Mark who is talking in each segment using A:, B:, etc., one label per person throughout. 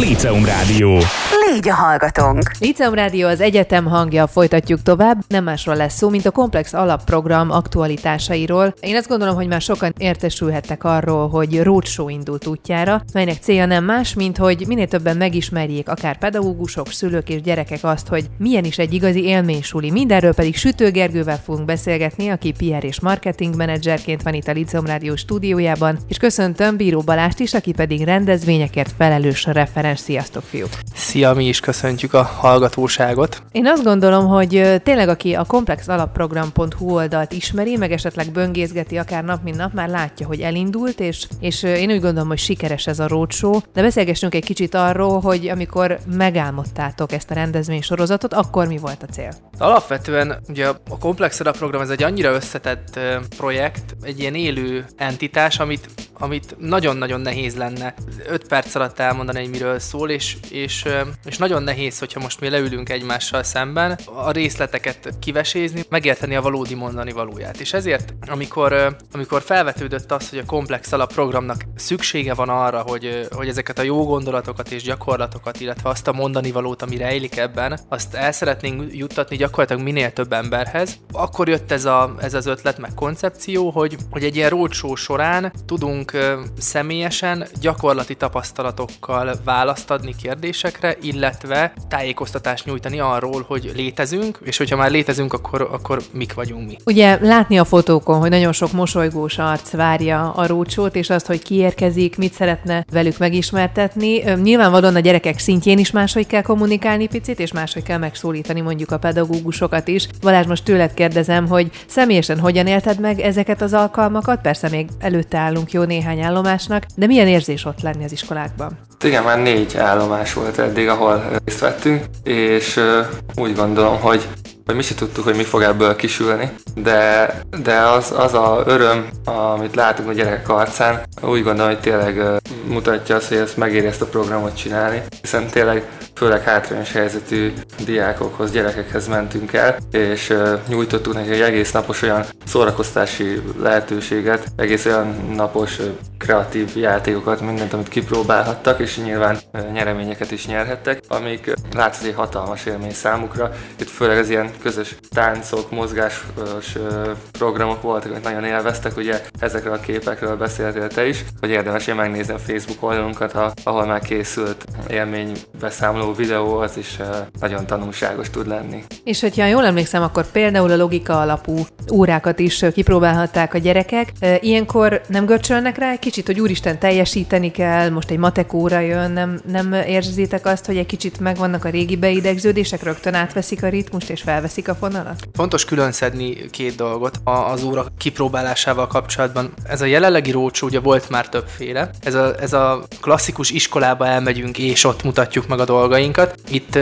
A: Líceum Rádió.
B: Légy a hallgatónk!
C: Liceum Rádió az egyetem hangja, folytatjuk tovább. Nem másról lesz szó, mint a komplex alapprogram aktualitásairól. Én azt gondolom, hogy már sokan értesülhettek arról, hogy Roadshow indult útjára, melynek célja nem más, mint hogy minél többen megismerjék akár pedagógusok, szülők és gyerekek azt, hogy milyen is egy igazi élménysuli. Mindenről pedig Sütő Gergővel fogunk beszélgetni, aki PR és marketing menedzserként van itt a Liceum Rádió stúdiójában, és köszöntöm Bíró Balást is, aki pedig rendezvényekért felelős referens. Sziasztok, fiúk!
D: Szia, mi is köszöntjük a hallgatóságot.
C: Én azt gondolom, hogy tényleg aki a komplexalapprogram.hu oldalt ismeri, meg esetleg böngészgeti akár nap mint nap, már látja, hogy elindult, és, és én úgy gondolom, hogy sikeres ez a roadshow. De beszélgessünk egy kicsit arról, hogy amikor megálmodtátok ezt a rendezvény sorozatot, akkor mi volt a cél?
D: Alapvetően ugye a Komplex program ez egy annyira összetett projekt, egy ilyen élő entitás, amit, amit nagyon-nagyon nehéz lenne 5 perc alatt elmondani, hogy miről szól, és, és, és nagyon nehéz, hogyha most mi leülünk egymással szemben, a részleteket kivesézni, megérteni a valódi mondani valóját. És ezért, amikor, amikor felvetődött az, hogy a Komplex programnak szüksége van arra, hogy, hogy ezeket a jó gondolatokat és gyakorlatokat, illetve azt a mondani valót, ami rejlik ebben, azt el szeretnénk juttatni gyakorlatilag minél több emberhez, akkor jött ez, a, ez az ötlet, meg koncepció, hogy, hogy egy ilyen roadshow során tudunk személyesen gyakorlati tapasztalatokkal választ adni kérdésekre, illetve tájékoztatást nyújtani arról, hogy létezünk, és hogyha már létezünk, akkor, akkor mik vagyunk mi.
C: Ugye látni a fotókon, hogy nagyon sok mosolygós arc várja a rócsót, és azt, hogy ki érkezik, mit szeretne velük megismertetni. Nyilvánvalóan a gyerekek szintjén is máshogy kell kommunikálni picit, és máshogy kell megszólítani mondjuk a pedagógusokat is. Balázs, most tőled kérdezem, hogy személyesen hogyan élted meg ezeket az alkalmakat? Persze még előtte állunk jó néhány állomásnak, de milyen érzés ott lenni az iskolákban?
E: Igen, már négy állomás volt eddig, ahol részt vettünk, és úgy gondolom, hogy hogy mi se tudtuk, hogy mi fog ebből kisülni, de, de az, az a öröm, amit látunk a gyerekek arcán, úgy gondolom, hogy tényleg mutatja azt, hogy ezt megéri ezt a programot csinálni, hiszen tényleg főleg hátrányos helyzetű diákokhoz, gyerekekhez mentünk el, és nyújtottuk neki egy egész napos olyan szórakoztási lehetőséget, egész olyan napos kreatív játékokat, mindent, amit kipróbálhattak, és nyilván nyereményeket is nyerhettek, amik látszik egy hatalmas élmény számukra. Itt főleg az ilyen közös táncok, mozgásos programok voltak, amit nagyon élveztek, ugye ezekről a képekről beszéltél te is, hogy érdemes én megnézni a Facebook oldalunkat, ahol már készült élménybeszámoló videó, az is nagyon tanulságos tud lenni.
C: És hogyha jól emlékszem, akkor például a logika alapú órákat is kipróbálhatták a gyerekek. Ilyenkor nem görcsölnek rá egy kicsit, hogy úristen teljesíteni kell, most egy matek óra jön, nem, nem érzitek azt, hogy egy kicsit megvannak a régi beidegződések, rögtön átveszik a ritmust és felveszik a fonalat?
D: Fontos külön szedni két dolgot a- az óra kipróbálásával kapcsolatban. Ez a jelenlegi rócsó ugye volt már többféle. Ez a, ez a klasszikus iskolába elmegyünk és ott mutatjuk meg a dolgainkat. Itt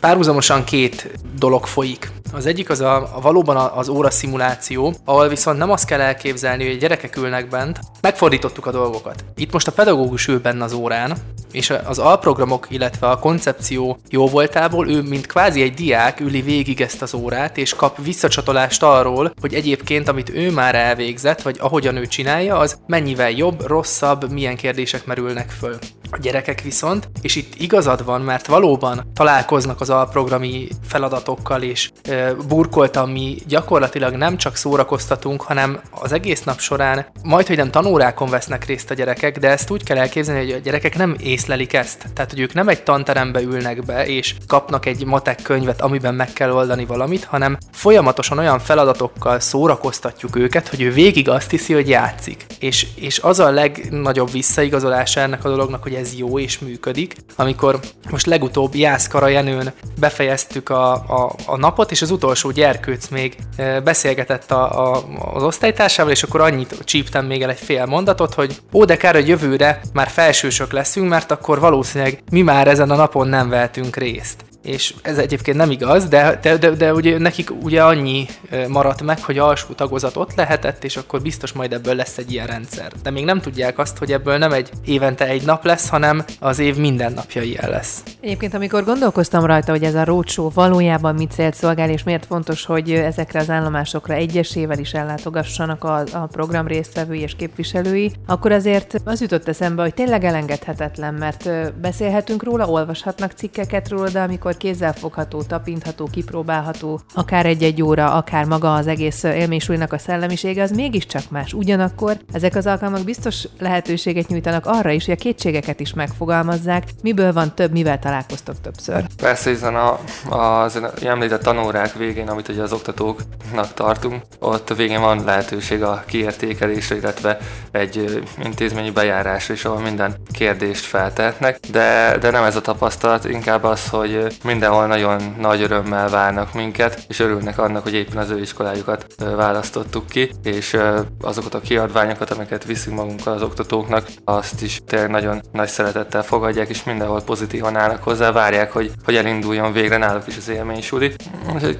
D: párhuzamosan két dolog folyik. Az egyik az a, a valóban az óra szimuláció, ahol viszont nem azt kell elképzelni, hogy a gyerekek ülnek bent, megfordítottuk a dolgokat. Itt most a pedagógus ül benne az órán, és az alprogramok, illetve a koncepció jó voltából ő, mint kvázi egy diák üli végig ezt az órát, és kap visszacsatolást arról, hogy egyébként, amit ő már elvégzett, vagy ahogyan ő csinálja, az mennyivel jobb, rosszabb, milyen kérdések merülnek föl. A gyerekek viszont, és itt igazad van, mert valóban találkoznak az alprogrami feladatokkal, és e, burkoltan mi gyakorlatilag nem csak szórakoztatunk, hanem az egész nap során majd, hogy nem tanórákon vesznek részt a gyerekek, de ezt úgy kell elképzelni, hogy a gyerekek nem észlelik ezt. Tehát, hogy ők nem egy tanterembe ülnek be, és kapnak egy matek könyvet, amiben meg kell oldani valamit, hanem folyamatosan olyan feladatokkal szórakoztatjuk őket, hogy ő végig azt hiszi, hogy játszik. És, és az a legnagyobb visszaigazolása ennek a dolognak, hogy ez jó és működik, amikor most legutóbb Jászkara Jenőn befejeztük a, a, a napot, és az utolsó gyerkőc még eh, beszélgetett a, a, az osztálytársával, és akkor annyit csíptem még el egy fél mondatot, hogy ó, de kár, hogy jövőre már felsősök leszünk, mert akkor valószínűleg mi már ezen a napon nem vehetünk részt. És ez egyébként nem igaz, de, de, de, de ugye nekik ugye annyi maradt meg, hogy alsó tagozat ott lehetett, és akkor biztos majd ebből lesz egy ilyen rendszer. De még nem tudják azt, hogy ebből nem egy évente egy nap lesz, hanem az év minden napja ilyen lesz.
C: Egyébként, amikor gondolkoztam rajta, hogy ez a roadshow valójában mit célt szolgál, és miért fontos, hogy ezekre az állomásokra egyesével is ellátogassanak a, a program résztvevői és képviselői, akkor azért az jutott eszembe, hogy tényleg elengedhetetlen, mert beszélhetünk róla, olvashatnak cikkeket róla, de amikor kézzelfogható, tapintható, kipróbálható, akár egy-egy óra, akár maga az egész élménysúlynak a szellemisége, az mégiscsak más. Ugyanakkor ezek az alkalmak biztos lehetőséget nyújtanak arra is, hogy a kétségeket is megfogalmazzák, miből van több, mivel találkoztok többször.
E: Persze, hiszen a, az említett tanórák végén, amit ugye az oktatóknak tartunk, ott a végén van lehetőség a kiértékelésre, illetve egy intézményi bejárásra is, ahol minden kérdést feltehetnek, de, de nem ez a tapasztalat, inkább az, hogy mindenhol nagyon nagy örömmel várnak minket, és örülnek annak, hogy éppen az ő iskolájukat választottuk ki, és azokat a kiadványokat, amiket viszünk magunkkal az oktatóknak, azt is tényleg nagyon nagy szeretettel fogadják, és mindenhol pozitívan állnak hozzá, várják, hogy, hogy elinduljon végre náluk is az élménysuli.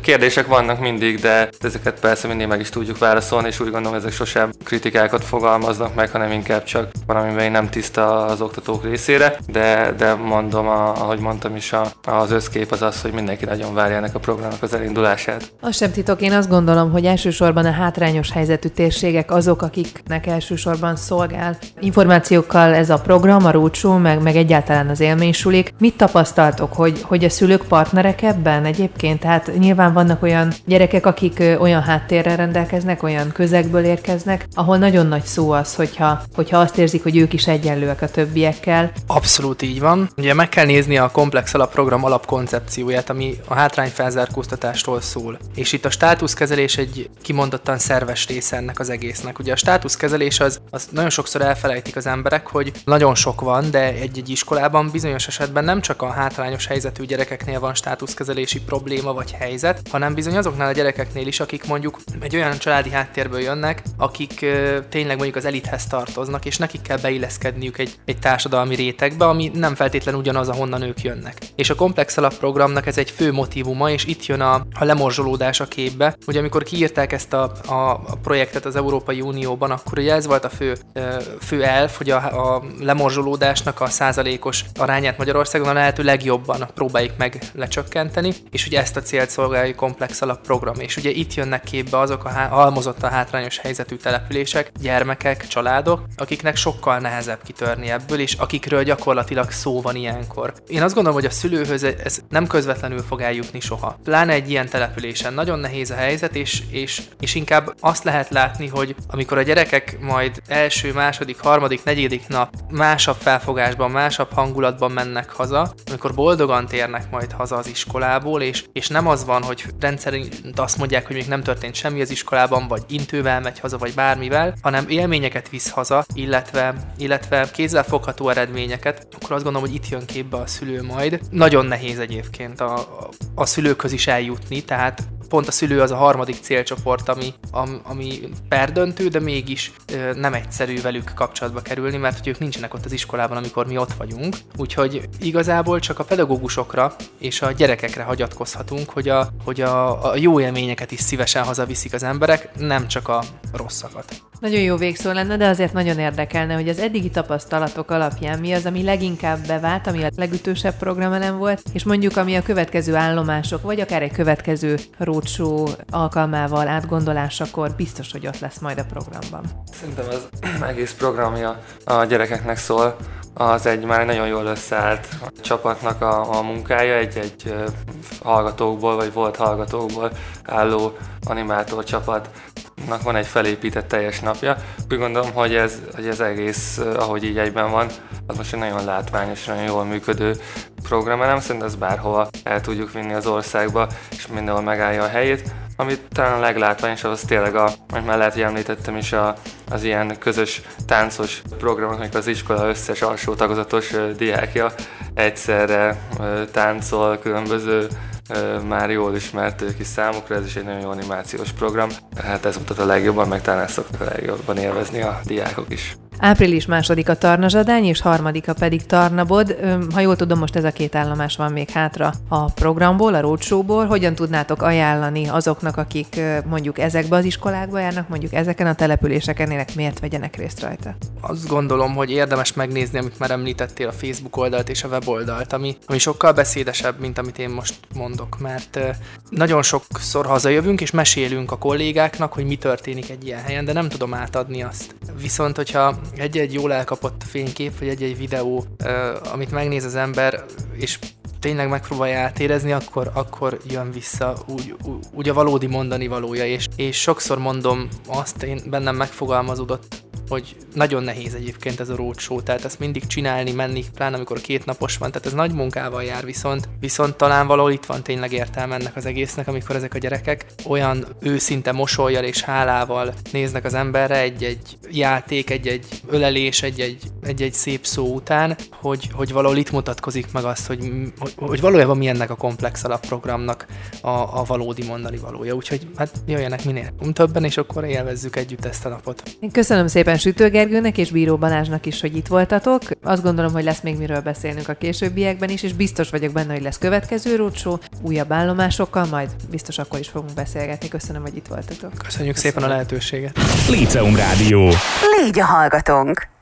E: Kérdések vannak mindig, de ezeket persze mindig meg is tudjuk válaszolni, és úgy gondolom, ezek sosem kritikákat fogalmaznak meg, hanem inkább csak valamiben nem tiszta az oktatók részére, de, de mondom, ahogy mondtam is, a, az összkép az az, hogy mindenki nagyon várja ennek a programnak az elindulását.
C: Az sem titok, én azt gondolom, hogy elsősorban a hátrányos helyzetű térségek azok, akiknek elsősorban szolgál információkkal ez a program, a Rócsó, meg, meg egyáltalán az élménysulik. Mit tapasztaltok, hogy, hogy a szülők partnerek ebben egyébként? Tehát nyilván vannak olyan gyerekek, akik olyan háttérrel rendelkeznek, olyan közegből érkeznek, ahol nagyon nagy szó az, hogyha, hogyha azt érzik, hogy ők is egyenlőek a többiekkel.
D: Abszolút így van. Ugye meg kell nézni a komplex alapprogram alapkoncepcióját, ami a hátrányfelzárkóztatásról szól. És itt a státuszkezelés egy kimondottan szerves része ennek az egésznek. Ugye a státuszkezelés az, az nagyon sokszor elfelejtik az emberek, hogy nagyon sok van, de egy-egy iskolában bizonyos esetben nem csak a hátrányos helyzetű gyerekeknél van státuszkezelési probléma vagy helyzet, hanem bizony azoknál a gyerekeknél is, akik mondjuk egy olyan családi háttérből jönnek, akik ö, tényleg mondjuk az elithez tartoznak, és nekik kell beilleszkedniük egy, egy társadalmi rétegbe, ami nem feltétlenül ugyanaz, ahonnan ők jönnek. És a komplex alapprogramnak ez egy fő motivuma, és itt jön a, a lemorzsolódás a képbe, hogy amikor kiírták ezt a, a, a projektet az Európai Unióban, akkor ugye ez volt a fő, fő elf, hogy a, a lemorzsolódásnak a százalékos arányát Magyarországon a lehető legjobban próbáljuk meg lecsökkenteni, és ugye ezt a célt szolgálja komplex alapprogram. És ugye itt jönnek képbe azok a há- a hátrányos helyzetű települések, gyermekek, családok, akiknek sokkal nehezebb kitörni ebből, és akikről gyakorlatilag szó van ilyenkor. Én azt gondolom, hogy a szülőhöz ez nem közvetlenül fog eljutni soha. Pláne egy ilyen településen. Nagyon nehéz a helyzet, és, és, és inkább azt lehet látni, hogy amikor a gyerekek majd első, második, harmadik, negyedik nap másabb felfogásban, másabb hangulatban mennek haza, amikor boldogan térnek majd haza az iskolából, és, és nem az van, hogy rendszerint azt mondják, hogy még nem történt semmi az iskolában, vagy intővel megy haza, vagy bármivel, hanem élményeket visz haza, illetve, illetve kézzelfogható eredményeket, akkor azt gondolom, hogy itt jön képbe a szülő majd. Nagyon nehéz egyébként a, a, szülőkhöz is eljutni, tehát pont a szülő az a harmadik célcsoport, ami, ami perdöntő, de mégis nem egyszerű velük kapcsolatba kerülni, mert hogy ők nincsenek ott az iskolában, amikor mi ott vagyunk. Úgyhogy igazából csak a pedagógusokra és a gyerekekre hagyatkozhatunk, hogy a, hogy a, a jó élményeket is szívesen hazaviszik az emberek, nem csak a rosszakat.
C: Nagyon jó végszó lenne, de azért nagyon érdekelne, hogy az eddigi tapasztalatok alapján mi az, ami leginkább bevált, ami a legütősebb programelem volt, és mondjuk ami a következő állomások, vagy akár egy következő roadshow alkalmával, átgondolásakor biztos, hogy ott lesz majd a programban.
E: Szerintem az egész programja a gyerekeknek szól, az egy már nagyon jól összeállt a csapatnak a, a munkája, egy-egy hallgatókból, vagy volt hallgatókból álló animátor csapatnak van egy felépített teljes napja. Úgy gondolom, hogy ez, hogy ez egész, ahogy így egyben van, az most egy nagyon látványos, nagyon jól működő program, nem szerintem ez bárhova el tudjuk vinni az országba, és mindenhol megállja a helyét. Amit talán leglátványosabb, az tényleg, a, amit már lehet, hogy említettem is, a, az ilyen közös táncos programok, amikor az iskola összes alsó tagozatos diákja egyszerre táncol különböző már jól ismert kis számukra, ez is egy nagyon jó animációs program. Hát ez mutat a legjobban, meg talán ezt szoktak a legjobban élvezni a diákok is.
C: Április második a Tarnazsadány, és harmadika pedig Tarnabod. Ha jól tudom, most ez a két állomás van még hátra a programból, a roadshowból. Hogyan tudnátok ajánlani azoknak, akik mondjuk ezekbe az iskolákba járnak, mondjuk ezeken a településeken élek, miért vegyenek részt rajta?
D: Azt gondolom, hogy érdemes megnézni, amit már említettél, a Facebook oldalt és a weboldalt, ami, ami sokkal beszédesebb, mint amit én most mondok, mert nagyon sokszor hazajövünk és mesélünk a kollégáknak, hogy mi történik egy ilyen helyen, de nem tudom átadni azt. Viszont, hogyha egy-egy jól elkapott fénykép, vagy egy-egy videó, amit megnéz az ember, és tényleg megpróbálja átérezni, akkor, akkor jön vissza úgy, úgy a valódi mondani valója, és, és sokszor mondom azt, én bennem megfogalmazódott hogy nagyon nehéz egyébként ez a roadshow, tehát ezt mindig csinálni, menni, pláne amikor két napos van, tehát ez nagy munkával jár viszont, viszont talán valahol itt van tényleg értelme ennek az egésznek, amikor ezek a gyerekek olyan őszinte mosolyjal és hálával néznek az emberre egy-egy játék, egy-egy ölelés, egy-egy, egy-egy szép szó után, hogy, hogy valahol itt mutatkozik meg azt, hogy, hogy, hogy valójában mi ennek a komplex alapprogramnak a, a valódi mondani valója. Úgyhogy hát jöjjenek minél többen, és akkor élvezzük együtt ezt a napot.
C: Köszönöm szépen szépen Sütőgergőnek és Bíró Balázsnak is, hogy itt voltatok. Azt gondolom, hogy lesz még miről beszélnünk a későbbiekben is, és biztos vagyok benne, hogy lesz következő rócsó, újabb állomásokkal, majd biztos akkor is fogunk beszélgetni. Köszönöm, hogy itt voltatok.
D: Köszönjük Köszönöm. szépen a lehetőséget.
B: Líceum Rádió. Légy a hallgatónk!